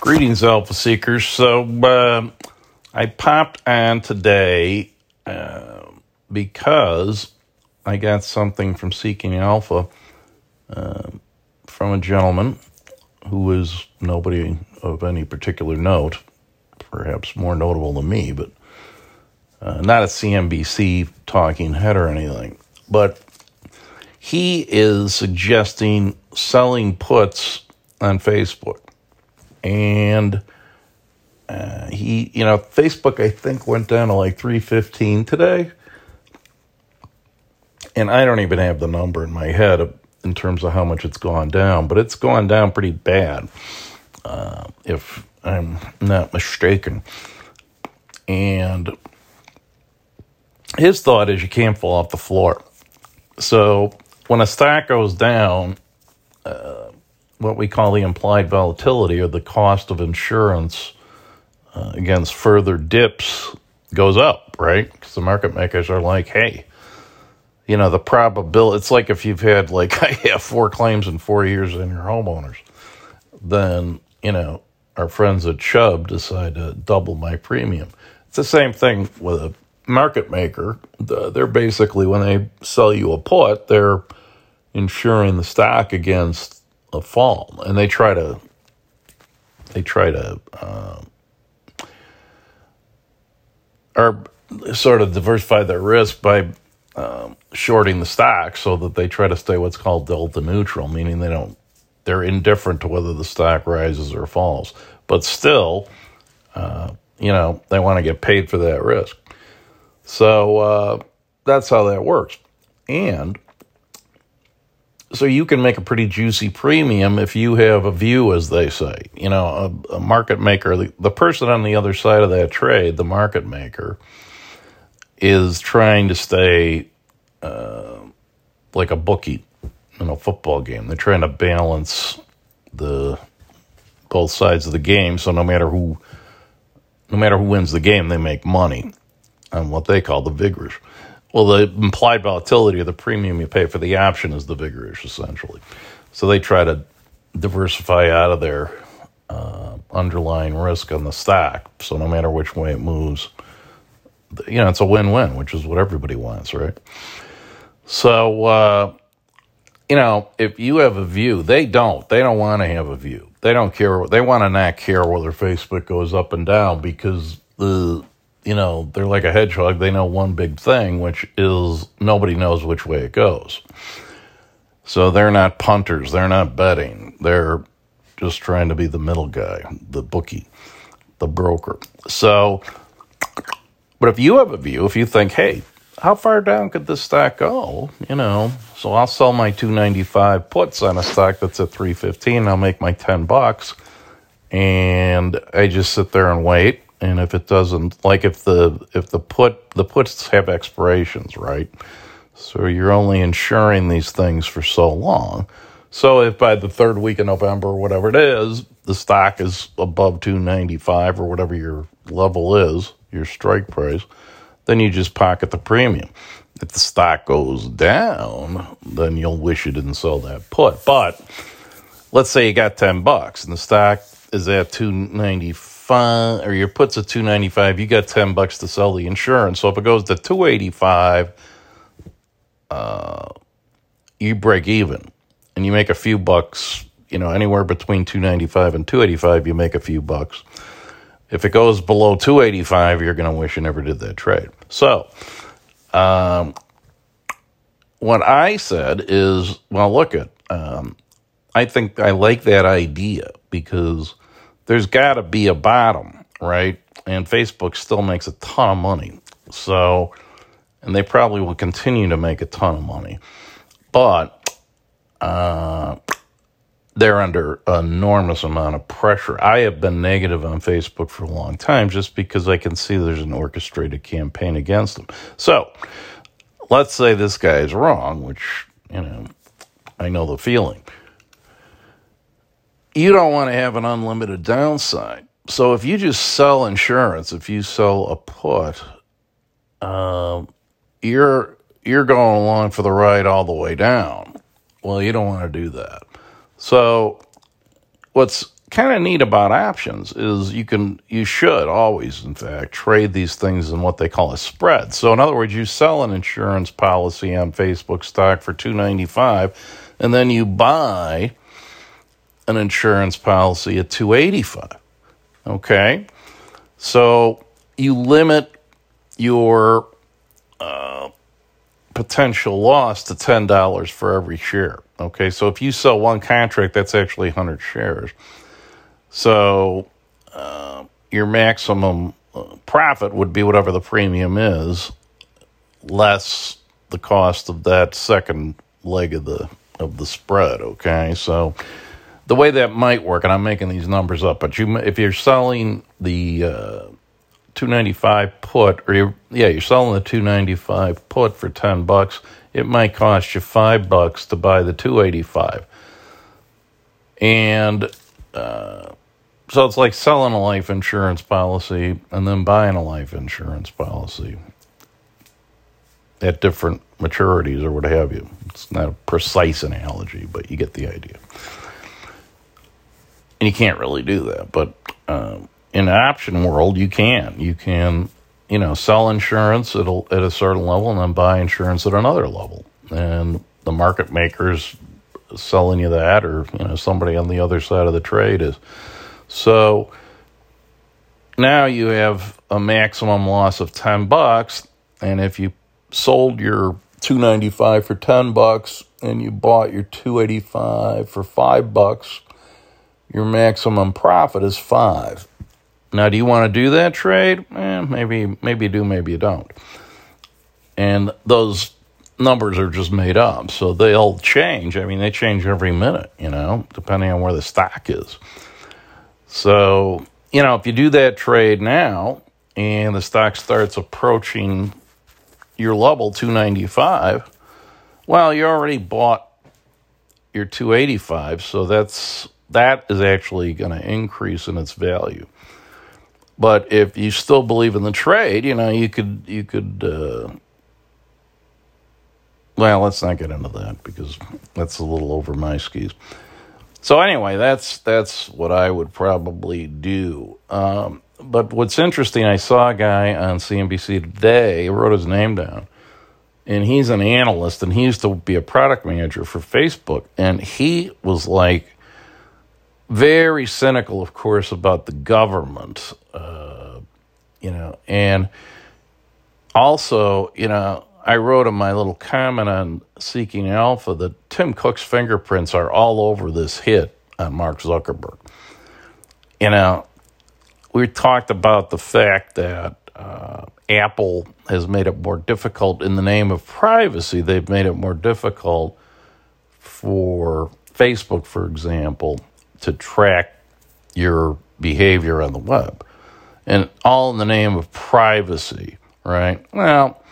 Greetings, Alpha Seekers. So, uh, I popped on today uh, because I got something from Seeking Alpha uh, from a gentleman who is nobody of any particular note, perhaps more notable than me, but uh, not a CNBC talking head or anything. But he is suggesting selling puts on Facebook and uh, he, you know, Facebook I think went down to like three fifteen today, and I don't even have the number in my head in terms of how much it's gone down, but it's gone down pretty bad, uh, if I'm not mistaken. And his thought is you can't fall off the floor. So when a stock goes down, uh, what we call the implied volatility or the cost of insurance uh, against further dips goes up, right? Because the market makers are like, hey, you know, the probability, it's like if you've had, like, I have four claims in four years in your homeowners, then, you know, our friends at Chubb decide to double my premium. It's the same thing with a market maker. They're basically, when they sell you a put, they're insuring the stock against a fall, and they try to they try to uh, or sort of diversify their risk by um, shorting the stock so that they try to stay what's called delta neutral, meaning they don't they're indifferent to whether the stock rises or falls, but still, uh, you know, they want to get paid for that risk. So uh, that's how that works, and so you can make a pretty juicy premium if you have a view, as they say. You know, a, a market maker, the, the, person on the other side of that trade, the market maker, is trying to stay uh, like a bookie in a football game. They're trying to balance the both sides of the game, so no matter who, no matter who wins the game, they make money on what they call the vigorish. Well, the implied volatility of the premium you pay for the option is the vigorish, essentially. So they try to diversify out of their uh, underlying risk on the stock. So no matter which way it moves, you know, it's a win win, which is what everybody wants, right? So, uh, you know, if you have a view, they don't. They don't want to have a view. They don't care. They want to not care whether Facebook goes up and down because the you know, they're like a hedgehog. They know one big thing, which is nobody knows which way it goes. So they're not punters. They're not betting. They're just trying to be the middle guy, the bookie, the broker. So, but if you have a view, if you think, hey, how far down could this stock go? You know, so I'll sell my 295 puts on a stock that's at 315. I'll make my 10 bucks. And I just sit there and wait and if it doesn't like if the if the put the puts have expirations right? So you're only insuring these things for so long. So if by the third week of november whatever it is the stock is above 295 or whatever your level is your strike price then you just pocket the premium. If the stock goes down then you'll wish you didn't sell that put. But let's say you got 10 bucks and the stock is at 295 five or your puts at 295 you got 10 bucks to sell the insurance. So if it goes to 285 uh, you break even. And you make a few bucks you know anywhere between 295 and 285 you make a few bucks. If it goes below 285 you're going to wish you never did that trade. So um, what i said is well look at um, i think i like that idea because there's got to be a bottom, right? And Facebook still makes a ton of money. So, and they probably will continue to make a ton of money. But uh, they're under enormous amount of pressure. I have been negative on Facebook for a long time just because I can see there's an orchestrated campaign against them. So, let's say this guy is wrong, which, you know, I know the feeling you don't want to have an unlimited downside. So if you just sell insurance, if you sell a put, um, you're you're going along for the ride all the way down. Well, you don't want to do that. So what's kind of neat about options is you can you should always in fact trade these things in what they call a spread so in other words you sell an insurance policy on facebook stock for 295 and then you buy an insurance policy at 285 okay? So you limit your uh, potential loss to $10 for every share okay? So if you sell one contract that's actually 100 shares. So uh, your maximum uh, profit would be whatever the premium is, less the cost of that second leg of the of the spread. Okay, so the way that might work, and I'm making these numbers up, but you if you're selling the uh, 295 put, or you're, yeah, you're selling the 295 put for 10 bucks, it might cost you five bucks to buy the 285, and uh, so it's like selling a life insurance policy and then buying a life insurance policy at different maturities or what have you. It's not a precise analogy, but you get the idea. And you can't really do that, but um, in option world, you can. You can, you know, sell insurance at a, at a certain level and then buy insurance at another level. And the market makers selling you that, or you know, somebody on the other side of the trade is so now you have a maximum loss of 10 bucks and if you sold your 295 for 10 bucks and you bought your 285 for 5 bucks, your maximum profit is 5. Now, do you want to do that trade? Eh, maybe maybe you do, maybe you don't. And those numbers are just made up, so they'll change. I mean, they change every minute, you know, depending on where the stock is. So, you know, if you do that trade now and the stock starts approaching your level 295, well, you already bought your 285, so that's that is actually going to increase in its value. But if you still believe in the trade, you know, you could you could uh, well, let's not get into that because that's a little over my skis. So anyway, that's that's what I would probably do. Um, but what's interesting, I saw a guy on CNBC today. wrote his name down, and he's an analyst, and he used to be a product manager for Facebook, and he was like very cynical, of course, about the government, uh, you know, and also, you know, I wrote in my little comment on Seeking Alpha that Tim Cook's fingerprints are all over this hit on Mark Zuckerberg. You know, we talked about the fact that uh, Apple has made it more difficult in the name of privacy. They've made it more difficult for Facebook, for example, to track your behavior on the web. And all in the name of privacy, right? Well,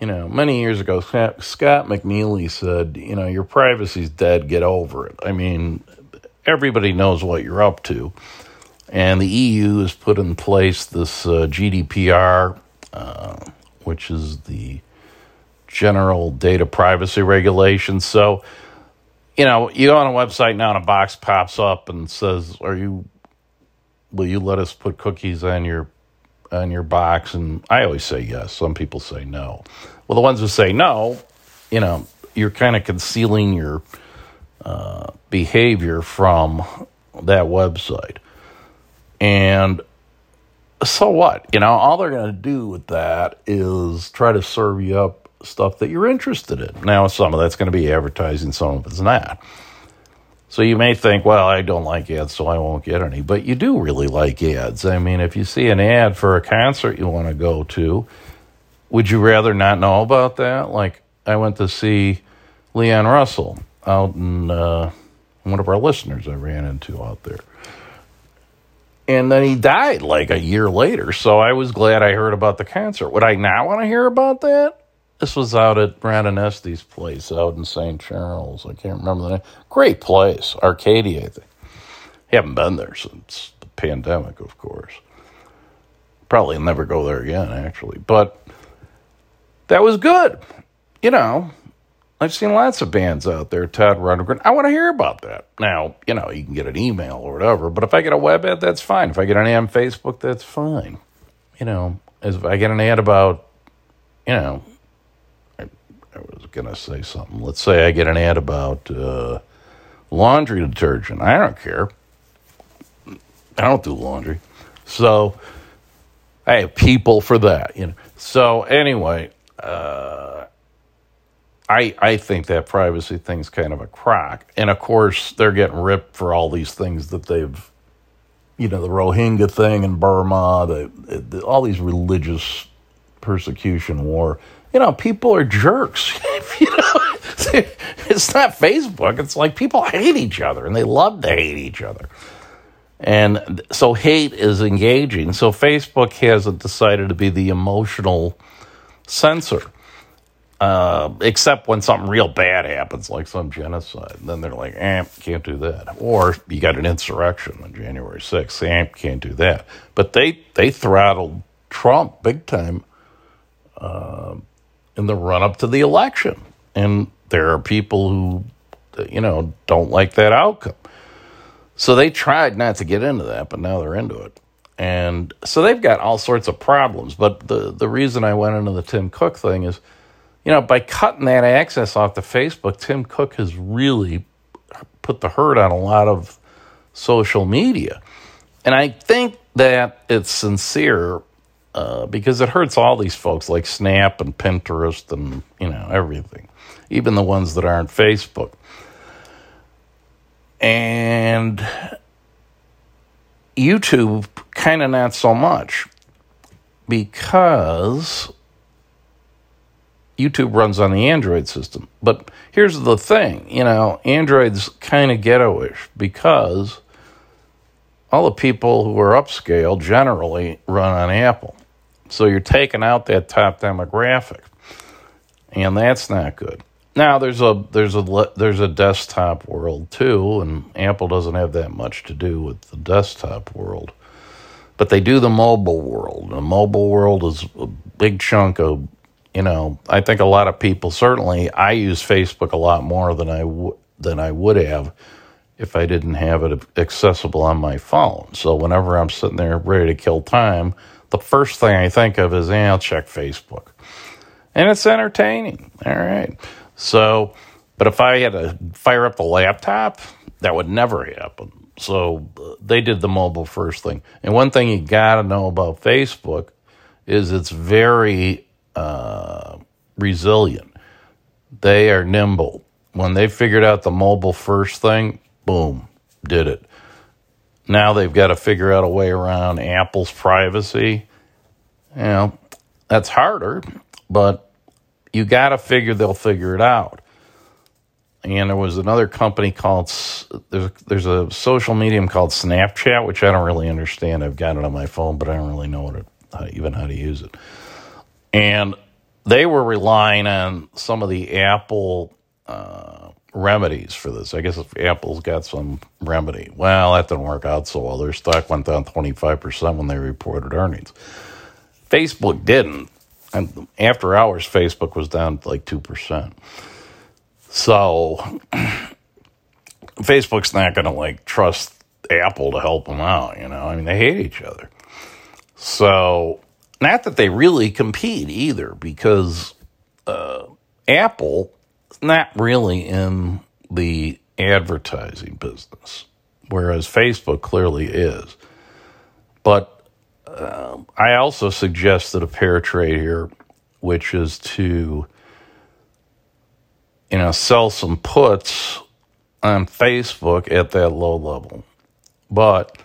you know, many years ago, Scott, McNealy said, you know, your privacy's dead, get over it. I mean, everybody knows what you're up to. And the EU has put in place this uh, GDPR, uh, which is the General Data Privacy Regulation. So, you know, you go on a website now and a box pops up and says, Are you, will you let us put cookies on your on your box? And I always say yes. Some people say no. Well, the ones who say no, you know, you're kind of concealing your uh, behavior from that website. And so what? You know, all they're going to do with that is try to serve you up stuff that you're interested in. Now, some of that's going to be advertising, some of it's not. So you may think, well, I don't like ads, so I won't get any. But you do really like ads. I mean, if you see an ad for a concert you want to go to, would you rather not know about that? Like, I went to see Leon Russell out in uh, one of our listeners I ran into out there. And then he died like a year later. So I was glad I heard about the concert. Would I not want to hear about that? This was out at Brandon Estes' place out in St. Charles. I can't remember the name. Great place. Arcadia, I think. Haven't been there since the pandemic, of course. Probably never go there again, actually. But that was good. You know, I've seen lots of bands out there, Todd Rundgren. I want to hear about that. Now, you know, you can get an email or whatever, but if I get a web ad, that's fine. If I get an ad on Facebook, that's fine. You know, as if I get an ad about, you know, I was going to say something. Let's say I get an ad about uh, laundry detergent. I don't care. I don't do laundry. So I have people for that, you know. So anyway, uh, I I think that privacy thing's kind of a crock, and of course they're getting ripped for all these things that they've, you know, the Rohingya thing in Burma, the, the all these religious persecution war. You know, people are jerks. you know, it's not Facebook. It's like people hate each other, and they love to hate each other. And so hate is engaging. So Facebook hasn't decided to be the emotional censor uh, except when something real bad happens, like some genocide. Then they're like, eh, can't do that. Or you got an insurrection on January 6th, eh, can't do that. But they, they throttled Trump big time uh, in the run up to the election. And there are people who, you know, don't like that outcome. So they tried not to get into that, but now they're into it. And so they've got all sorts of problems. But the, the reason I went into the Tim Cook thing is, you know, by cutting that access off to Facebook, Tim Cook has really put the hurt on a lot of social media. And I think that it's sincere uh, because it hurts all these folks like Snap and Pinterest and, you know, everything, even the ones that aren't Facebook. And YouTube, kind of not so much because YouTube runs on the Android system. But here's the thing you know, Android's kind of ghettoish because all the people who are upscale generally run on Apple. So you're taking out that top demographic. And that's not good. Now there's a there's a there's a desktop world too, and Apple doesn't have that much to do with the desktop world, but they do the mobile world. The mobile world is a big chunk of you know, I think a lot of people certainly I use Facebook a lot more than I w- than I would have if I didn't have it accessible on my phone. So whenever I'm sitting there ready to kill time, the first thing I think of is, I'll check Facebook. And it's entertaining. All right. So, but if I had to fire up the laptop, that would never happen. So they did the mobile first thing. And one thing you got to know about Facebook is it's very uh, resilient. They are nimble. When they figured out the mobile first thing, boom, did it. Now they've got to figure out a way around Apple's privacy. You know, that's harder, but you got to figure they'll figure it out. And there was another company called there's there's a social medium called Snapchat, which I don't really understand. I've got it on my phone, but I don't really know what it, even how to use it. And they were relying on some of the Apple uh, remedies for this. I guess Apple's got some remedy. Well, that didn't work out so well. Their stock went down 25% when they reported earnings. Facebook didn't. And after hours, Facebook was down like 2%. So Facebook's not going to like trust Apple to help them out, you know? I mean, they hate each other. So not that they really compete either, because uh, Apple not really in the advertising business, whereas Facebook clearly is. But uh, I also suggested a pair trade here, which is to you know sell some puts on Facebook at that low level, but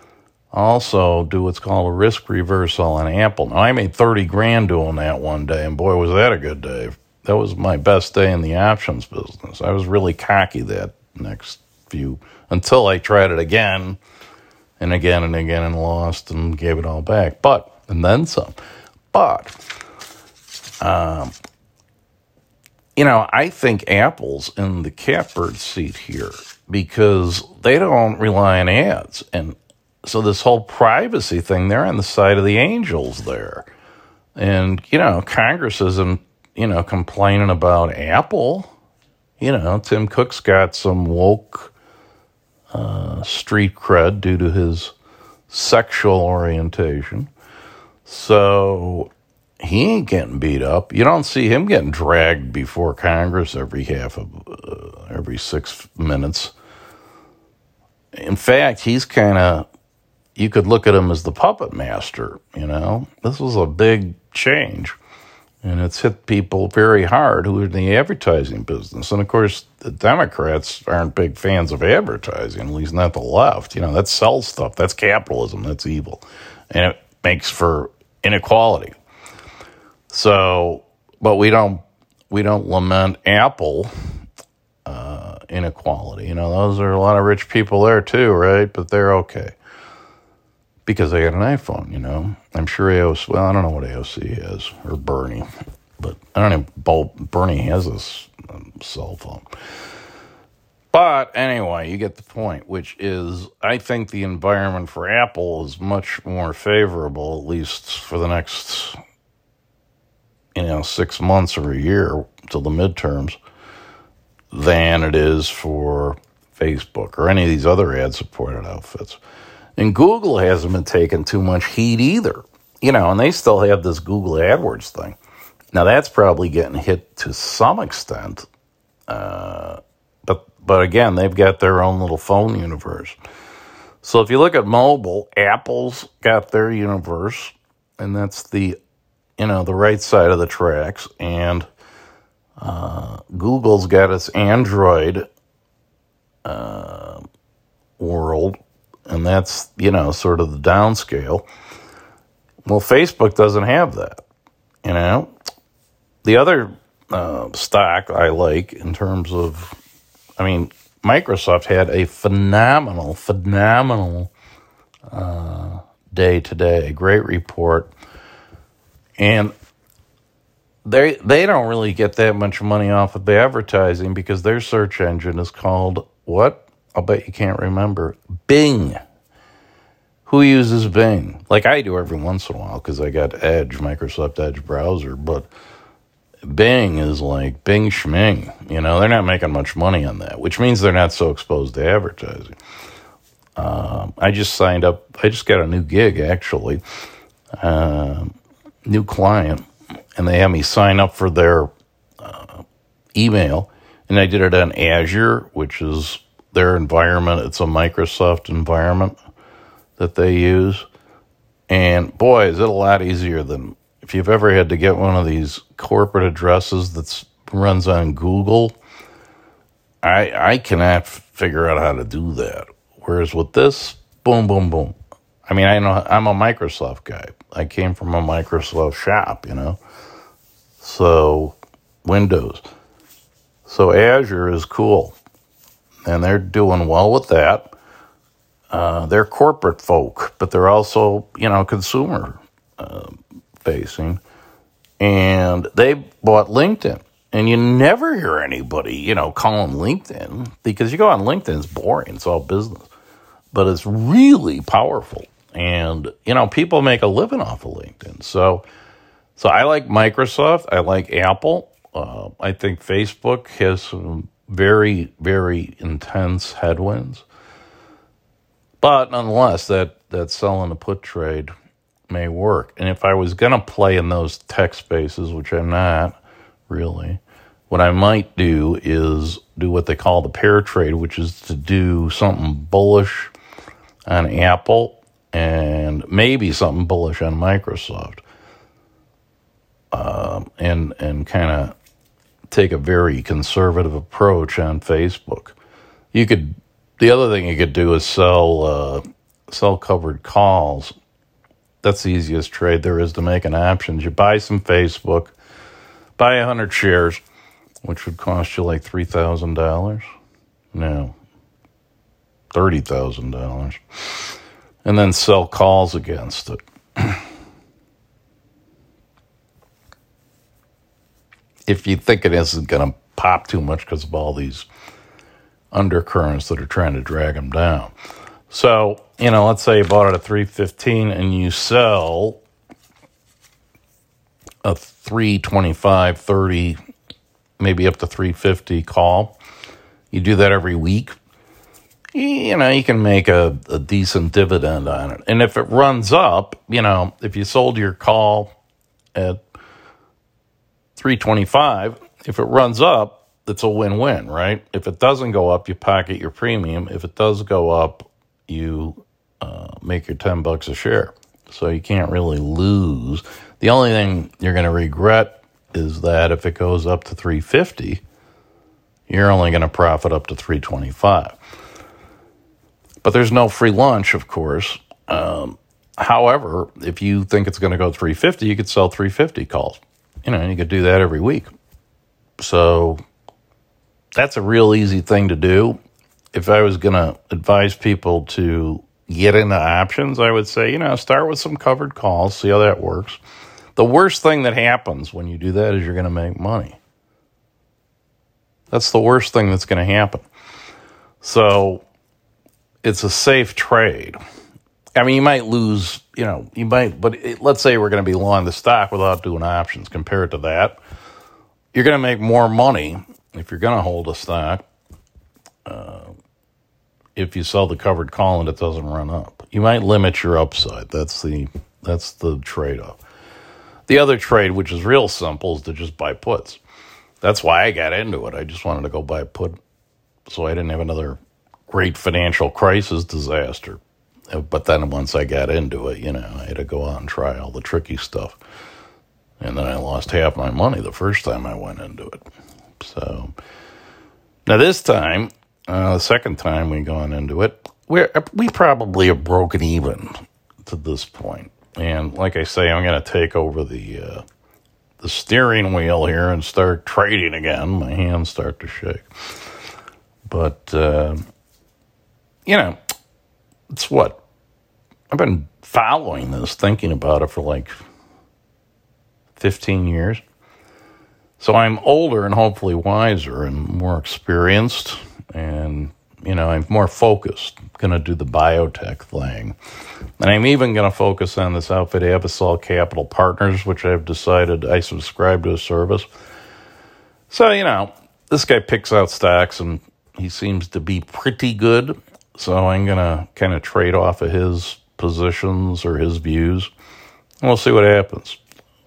also do what's called a risk reversal on Apple. Now, I made 30 grand doing that one day, and boy, was that a good day. That was my best day in the options business. I was really cocky that next few until I tried it again and again and again and lost and gave it all back. But, and then some. But, um, you know, I think Apple's in the catbird seat here because they don't rely on ads. And so this whole privacy thing, they're on the side of the angels there. And, you know, Congress isn't, you know, complaining about Apple. you know, Tim Cook's got some woke uh, street cred due to his sexual orientation. So he ain't getting beat up. You don't see him getting dragged before Congress every half of uh, every six minutes. In fact, he's kind of you could look at him as the puppet master. You know, this was a big change, and it's hit people very hard who are in the advertising business. And of course, the Democrats aren't big fans of advertising, at least not the left. You know, that sells stuff. That's capitalism. That's evil, and it makes for inequality. So, but we don't we don't lament Apple uh, inequality. You know, those are a lot of rich people there too, right? But they're okay because they got an iPhone. You know, I'm sure AOC. Well, I don't know what AOC has or Bernie, but I don't know. Bernie has a um, cell phone. But anyway, you get the point, which is I think the environment for Apple is much more favorable, at least for the next you know, six months or a year till the midterms than it is for Facebook or any of these other ad supported outfits. And Google hasn't been taking too much heat either. You know, and they still have this Google AdWords thing. Now that's probably getting hit to some extent. Uh, but but again, they've got their own little phone universe. So if you look at mobile, Apple's got their universe, and that's the you know, the right side of the tracks. And uh, Google's got its Android uh, world, and that's, you know, sort of the downscale. Well, Facebook doesn't have that, you know. The other uh, stock I like in terms of, I mean, Microsoft had a phenomenal, phenomenal uh, day today, a great report and they they don't really get that much money off of the advertising because their search engine is called what? I'll bet you can't remember. Bing. Who uses Bing? Like I do every once in a while because I got Edge, Microsoft Edge browser, but Bing is like Bing Schming. You know, they're not making much money on that, which means they're not so exposed to advertising. Uh, I just signed up. I just got a new gig actually. Uh, new client and they had me sign up for their uh, email. And I did it on Azure, which is their environment. It's a Microsoft environment that they use. And boy, is it a lot easier than if you've ever had to get one of these corporate addresses that runs on Google. I I cannot figure out how to do that. Whereas with this, boom, boom, boom. I mean, I know I'm a Microsoft guy. I came from a Microsoft shop, you know. So Windows. So Azure is cool. And they're doing well with that. Uh, they're corporate folk, but they're also, you know, consumer uh, facing. And they bought LinkedIn. And you never hear anybody, you know, call them LinkedIn because you go on LinkedIn, it's boring, it's all business. But it's really powerful and you know people make a living off of linkedin so so i like microsoft i like apple uh, i think facebook has some very very intense headwinds. But nonetheless that that sell selling a put trade may work. And if i was going to play in those tech spaces which i'm not really what i might do is do what they call the pair trade which is to do something bullish on apple and maybe something bullish on Microsoft, um, and and kind of take a very conservative approach on Facebook. You could the other thing you could do is sell uh, sell covered calls. That's the easiest trade there is to make an options. You buy some Facebook, buy a hundred shares, which would cost you like three thousand dollars. No, thirty thousand dollars and then sell calls against it. If you think it isn't going to pop too much because of all these undercurrents that are trying to drag them down. So, you know, let's say you bought it at 315 and you sell a 325 30 maybe up to 350 call. You do that every week. You know, you can make a, a decent dividend on it. And if it runs up, you know, if you sold your call at 325, if it runs up, it's a win-win, right? If it doesn't go up, you pocket your premium. If it does go up, you uh, make your 10 bucks a share. So you can't really lose. The only thing you're going to regret is that if it goes up to 350, you're only going to profit up to 325. But there's no free lunch, of course. Um, however, if you think it's going to go 350, you could sell 350 calls. You know, you could do that every week. So that's a real easy thing to do. If I was going to advise people to get into options, I would say, you know, start with some covered calls, see how that works. The worst thing that happens when you do that is you're going to make money. That's the worst thing that's going to happen. So it's a safe trade. I mean, you might lose, you know, you might, but it, let's say we're going to be long the stock without doing options. Compared to that, you're going to make more money if you're going to hold a stock. Uh, if you sell the covered call and it doesn't run up, you might limit your upside. That's the that's the trade off. The other trade, which is real simple, is to just buy puts. That's why I got into it. I just wanted to go buy put, so I didn't have another great financial crisis disaster. But then once I got into it, you know, I had to go out and try all the tricky stuff. And then I lost half my money the first time I went into it. So now this time, uh, the second time we gone into it, we we probably have broken even to this point. And like I say, I'm going to take over the uh, the steering wheel here and start trading again. My hands start to shake. But uh, you know, it's what I've been following this, thinking about it for like 15 years. So I'm older and hopefully wiser and more experienced, and you know, I'm more focused. I'm going to do the biotech thing. And I'm even going to focus on this outfit, Avisol Capital Partners, which I've decided I subscribe to a service. So, you know, this guy picks out stocks and he seems to be pretty good. So I'm going to kind of trade off of his positions or his views. And we'll see what happens.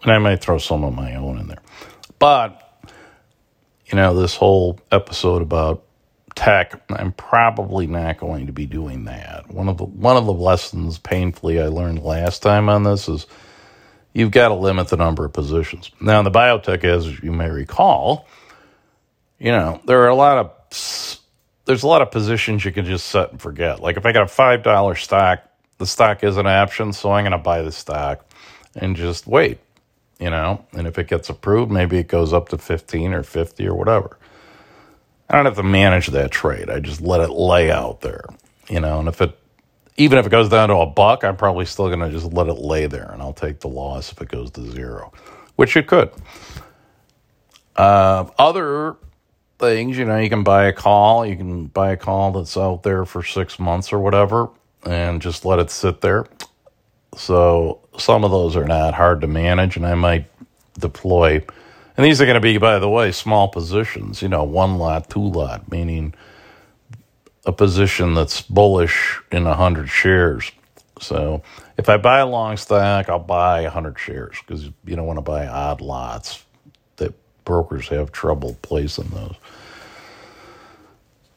And I might throw some of my own in there. But, you know, this whole episode about tech, I'm probably not going to be doing that. One of the one of the lessons painfully I learned last time on this is you've got to limit the number of positions. Now in the biotech, as you may recall, you know, there are a lot of there's a lot of positions you can just set and forget. Like if I got a five dollar stock, the stock is an option, so I'm gonna buy the stock and just wait you know, and if it gets approved, maybe it goes up to 15 or 50 or whatever. I don't have to manage that trade. I just let it lay out there, you know, and if it, even if it goes down to a buck, I'm probably still going to just let it lay there and I'll take the loss if it goes to zero, which it could. Uh, other things, you know, you can buy a call, you can buy a call that's out there for six months or whatever and just let it sit there. So some of those are not hard to manage, and I might deploy. And these are going to be, by the way, small positions, you know, one lot, two lot, meaning a position that's bullish in 100 shares. So if I buy a long stock, I'll buy 100 shares because you don't want to buy odd lots brokers have trouble placing those.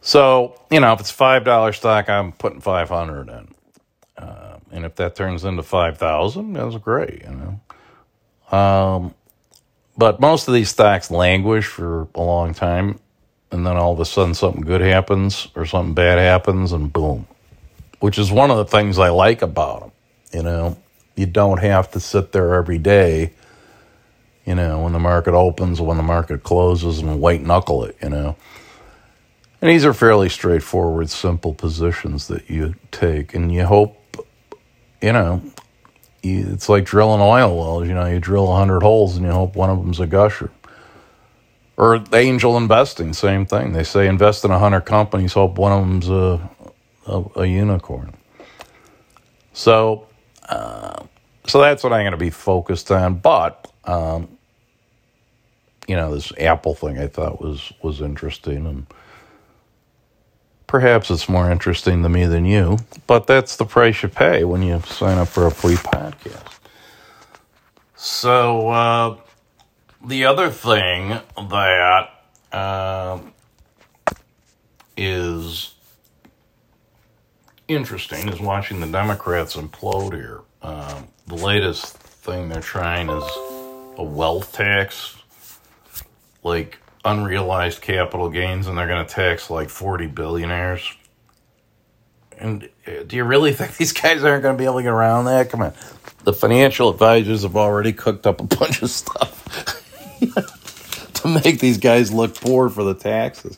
So, you know, if it's $5 stock, I'm putting 500 in. Uh, and if that turns into 5000 that's great, you know. Um, but most of these stocks languish for a long time, and then all of a sudden something good happens or something bad happens, and boom. Which is one of the things I like about them. You know, you don't have to sit there every day, you know, when the market opens, when the market closes, and white knuckle it, you know. And these are fairly straightforward, simple positions that you take, and you hope you know, it's like drilling oil wells. You know, you drill 100 holes and you hope one of them's a gusher. Or angel investing, same thing. They say invest in 100 companies, hope one of them's a, a, a unicorn. So, uh, so that's what I'm going to be focused on. But, um, you know, this Apple thing I thought was was interesting and perhaps it's more interesting to me than you, but that's the price you pay when you sign up for a free podcast. So uh, the other thing that uh, is interesting is watching the Democrats implode here. Um, the latest thing they're trying is a wealth tax, like unrealized capital gains, and they're going to tax like 40 billionaires. And uh, do you really think these guys aren't going to be able to get around that? Come on. The financial advisors have already cooked up a bunch of stuff to make these guys look poor for the taxes.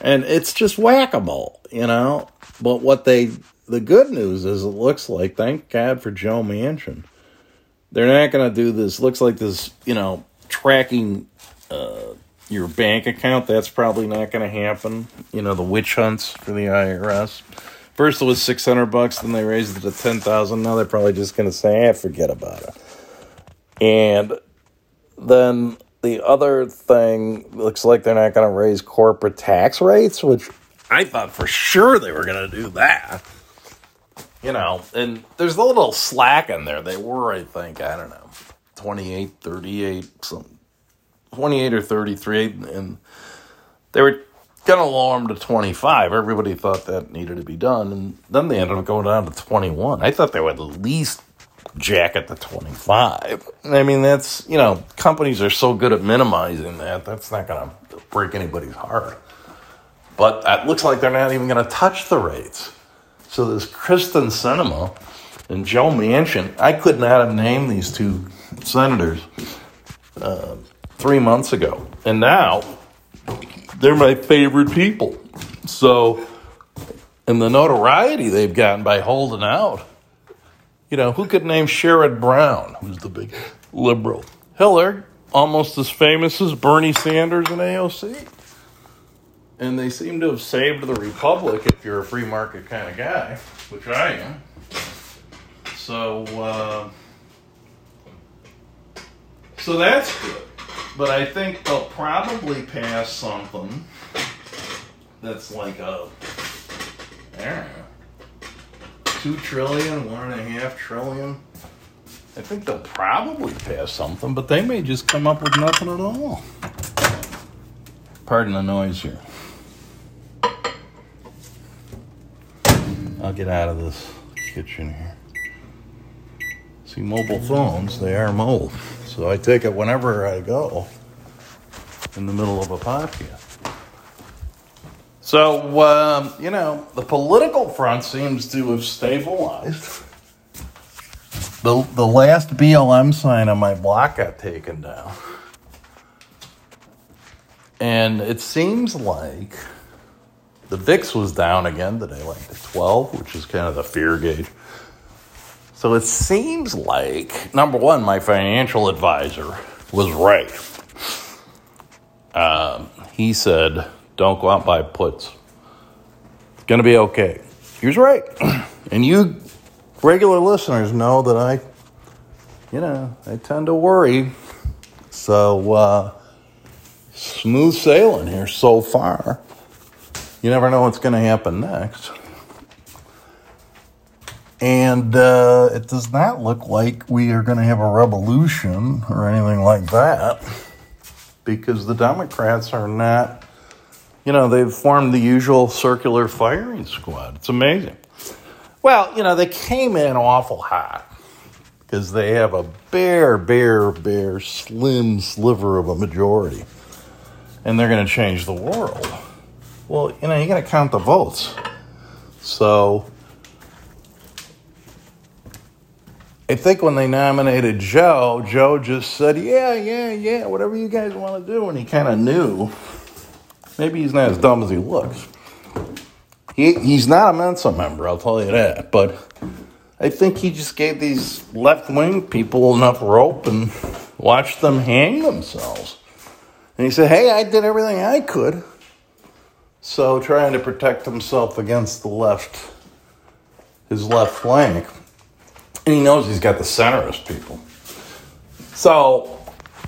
And it's just whack a mole, you know? But what they, the good news is, it looks like, thank God for Joe Manchin, they're not going to do this. Looks like this, you know, tracking uh, your bank account. That's probably not going to happen. You know, the witch hunts for the IRS. First it was six hundred bucks, then they raised it to ten thousand. Now they're probably just going to say, "Ah, forget about it." And then the other thing looks like they're not going to raise corporate tax rates, which I thought for sure they were going to do that. You know, and there's a little slack in there. They were, I think, I don't know, 28, 38, some 28 or 33, and they were going to lower them to 25. Everybody thought that needed to be done, and then they ended up going down to 21. I thought they would at least jack at the 25. I mean, that's, you know, companies are so good at minimizing that, that's not going to break anybody's heart. But it looks like they're not even going to touch the rates. So this Kyrsten Sinema and Joe Manchin, I could not have named these two senators uh, three months ago. And now they're my favorite people. So, and the notoriety they've gotten by holding out. You know, who could name Sherrod Brown, who's the big liberal? Hell, they're almost as famous as Bernie Sanders and AOC. And they seem to have saved the republic if you're a free market kind of guy, which I am. So, uh, so that's good. But I think they'll probably pass something that's like a, I don't know, two trillion, one and a half trillion. I think they'll probably pass something, but they may just come up with nothing at all. Pardon the noise here. I'll get out of this kitchen here. See, mobile phones, they are mold. So I take it whenever I go in the middle of a podcast. So, um, you know, the political front seems to have stabilized. The, the last BLM sign on my block got taken down. And it seems like the VIX was down again today, like to 12, which is kind of the fear gauge. So it seems like, number one, my financial advisor was right. Um, he said, don't go out and buy puts. It's going to be okay. He was right. and you regular listeners know that I, you know, I tend to worry. So, uh, smooth sailing here so far. You never know what's going to happen next. And uh, it does not look like we are going to have a revolution or anything like that because the Democrats are not, you know, they've formed the usual circular firing squad. It's amazing. Well, you know, they came in awful hot because they have a bare, bare, bare, slim sliver of a majority. And they're going to change the world. Well, you know, you got to count the votes. So I think when they nominated Joe, Joe just said, Yeah, yeah, yeah, whatever you guys want to do. And he kind of knew. Maybe he's not as dumb as he looks. He, he's not a Mensa member, I'll tell you that. But I think he just gave these left wing people enough rope and watched them hang themselves. And he said, Hey, I did everything I could. So, trying to protect himself against the left, his left flank. And he knows he's got the centrist people. So,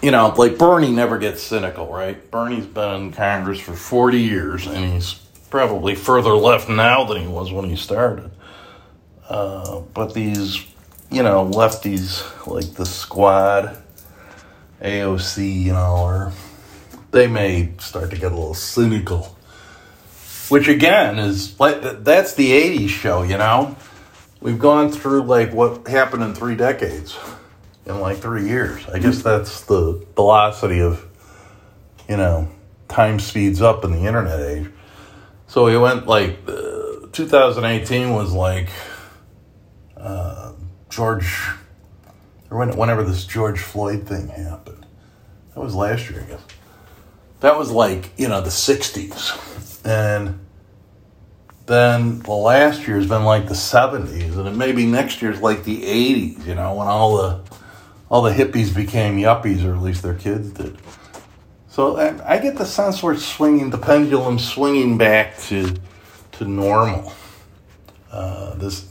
you know, like Bernie never gets cynical, right? Bernie's been in Congress for 40 years and he's probably further left now than he was when he started. Uh, but these, you know, lefties like the squad, AOC, you know, or they may start to get a little cynical. Which again is like that's the 80s show, you know? We've gone through like what happened in three decades in like three years. I guess that's the velocity of, you know, time speeds up in the internet age. So we went like uh, 2018 was like uh, George, or whenever this George Floyd thing happened. That was last year, I guess. That was like, you know, the 60s. And then the last year's been like the 70s. And it maybe next year's like the 80s, you know, when all the all the hippies became yuppies, or at least their kids did. So I, I get the sense we're swinging the pendulum, swinging back to to normal. Uh, this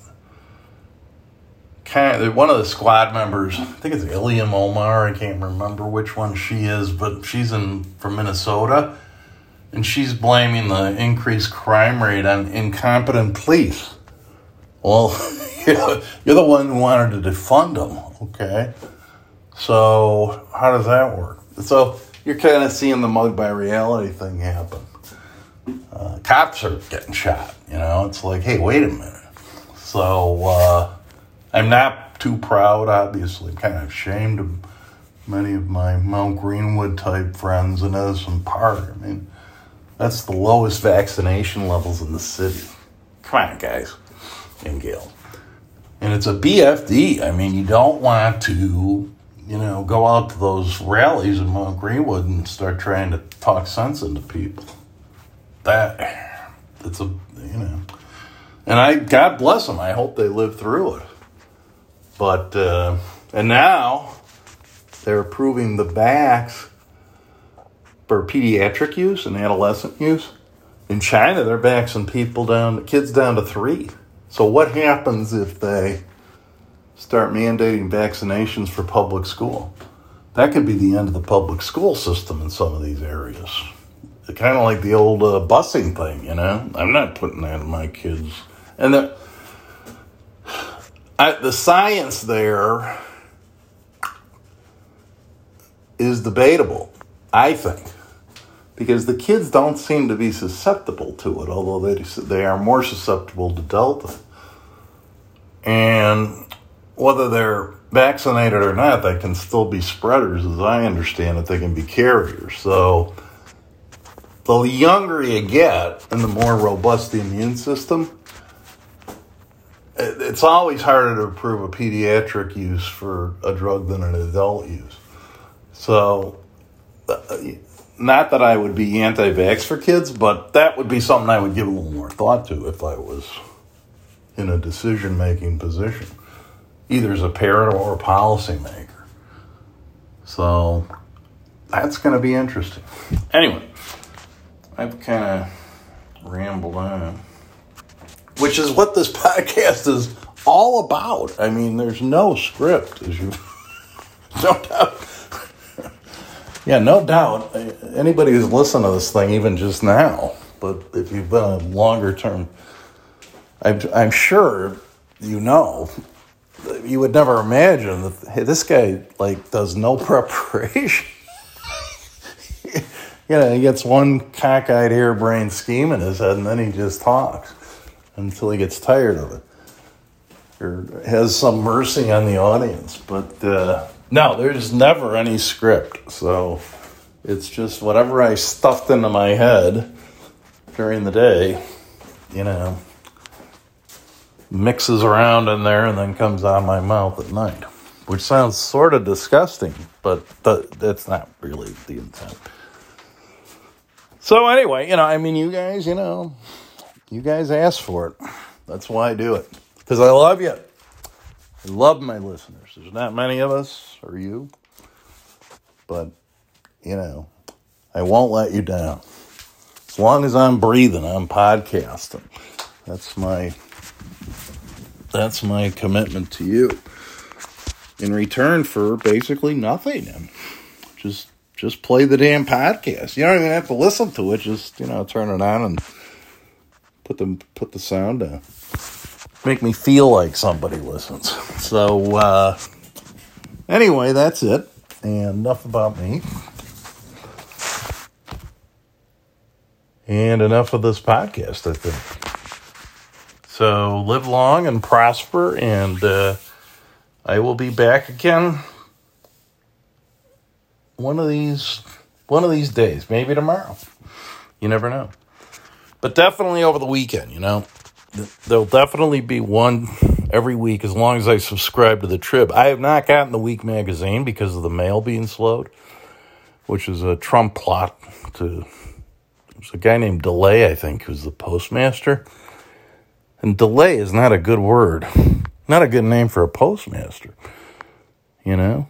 kind of one of the squad members, I think it's Ilhan Omar. I can't remember which one she is, but she's in from Minnesota, and she's blaming the increased crime rate on incompetent police. Well, you're the one who wanted to defund them, okay? So how does that work? So you're kind of seeing the mug by reality thing happen. Uh, cops are getting shot. You know, it's like, hey, wait a minute. So uh, I'm not too proud. Obviously, I'm kind of ashamed of many of my Mount Greenwood type friends in Edison Park. I mean, that's the lowest vaccination levels in the city. Come on, guys and Gail. And it's a BFD. I mean, you don't want to you know, go out to those rallies in Mount Greenwood and start trying to talk sense into people. That, it's a, you know, and I, God bless them. I hope they live through it. But, uh, and now they're approving the vax for pediatric use and adolescent use. In China, they're vaccinating people down, kids down to three. So what happens if they start mandating vaccinations for public school. That could be the end of the public school system in some of these areas. Kind of like the old uh, busing thing, you know. I'm not putting that in my kids. And the I, the science there is debatable, I think, because the kids don't seem to be susceptible to it, although they they are more susceptible to Delta. And whether they're vaccinated or not, they can still be spreaders, as I understand it. They can be carriers. So the younger you get and the more robust the immune system, it's always harder to approve a pediatric use for a drug than an adult use. So, uh, not that I would be anti vax for kids, but that would be something I would give a little more thought to if I was in a decision making position either as a parent or a policymaker. So that's going to be interesting. Anyway, I've kind of rambled on, which is what this podcast is all about. I mean, there's no script, as you no doubt. Yeah, no doubt. Anybody who's listened to this thing, even just now, but if you've been a longer term, I'm, I'm sure you know you would never imagine that hey, this guy like does no preparation. you know, he gets one cockeyed harebrained scheme in his head, and then he just talks until he gets tired of it or has some mercy on the audience. But uh, no, there's never any script, so it's just whatever I stuffed into my head during the day. You know mixes around in there and then comes out of my mouth at night, which sounds sort of disgusting, but th- that's not really the intent. So, anyway, you know, I mean, you guys, you know, you guys asked for it. That's why I do it. Because I love you. I love my listeners. There's not many of us, or you. But, you know, I won't let you down. As long as I'm breathing, I'm podcasting. That's my that's my commitment to you in return for basically nothing. just just play the damn podcast. You don't even have to listen to it. Just you know, turn it on and put the put the sound down. Make me feel like somebody listens. So uh, anyway, that's it. And enough about me. And enough of this podcast, I think. So live long and prosper, and uh, I will be back again one of these one of these days, maybe tomorrow. You never know. But definitely over the weekend, you know. There'll definitely be one every week as long as I subscribe to the Trib. I have not gotten the week magazine because of the mail being slowed, which is a Trump plot to there's a guy named Delay, I think, who's the postmaster. And delay is not a good word. Not a good name for a postmaster. You know?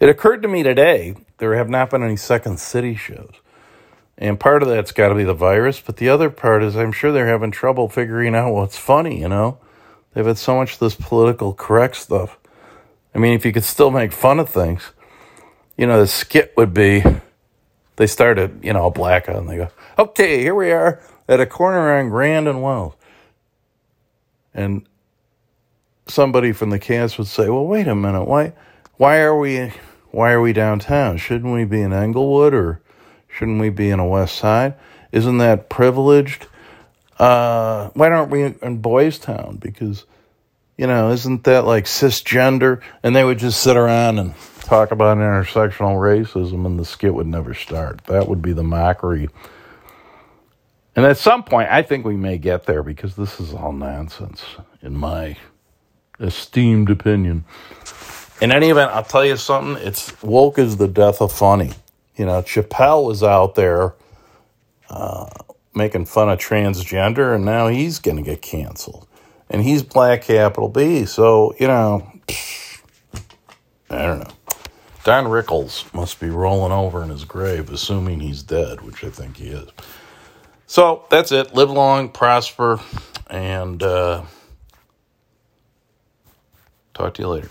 It occurred to me today there have not been any Second City shows. And part of that's got to be the virus, but the other part is I'm sure they're having trouble figuring out what's funny, you know? They've had so much this political correct stuff. I mean, if you could still make fun of things, you know, the skit would be they start started, you know, a blackout and they go, okay, here we are at a corner on Grand and Wells. And somebody from the cast would say, well, wait a minute, why, why are we why are we downtown? Shouldn't we be in Englewood or shouldn't we be in a West Side? Isn't that privileged? Uh, why aren't we in Boys Town? Because, you know, isn't that like cisgender? And they would just sit around and talk about intersectional racism and the skit would never start. That would be the mockery. And at some point, I think we may get there because this is all nonsense, in my esteemed opinion in any event, I'll tell you something. It's woke is the death of funny. You know, Chappelle was out there uh, making fun of transgender, and now he's going to get canceled. And he's black capital B. So, you know, I don't know. Don Rickles must be rolling over in his grave, assuming he's dead, which I think he is. So that's it. Live long, prosper, and uh, talk to you later.